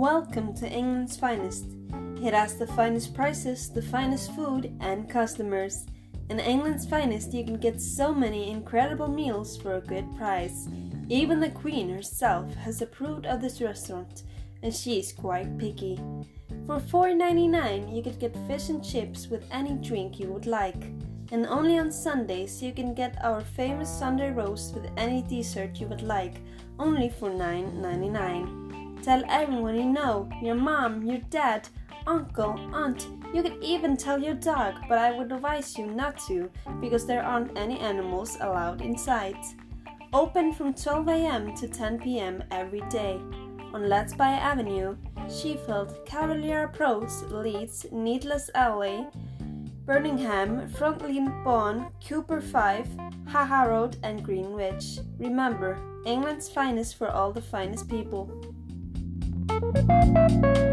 Welcome to England's finest. It has the finest prices, the finest food, and customers. In England's finest, you can get so many incredible meals for a good price. Even the Queen herself has approved of this restaurant, and she's quite picky. For $4.99, you could get fish and chips with any drink you would like. And only on Sundays you can get our famous Sunday roast with any dessert you would like, only for $9.99. Tell everyone you know, your mom, your dad, uncle, aunt. You could even tell your dog, but I would advise you not to because there aren't any animals allowed inside. Open from 12 am to 10 pm every day. On Letsby Avenue, Sheffield, Cavalier Approach, Leeds, Needless Alley, Birmingham, Franklin Bond, Cooper 5, Haha Road, and Greenwich. Remember, England's finest for all the finest people. Música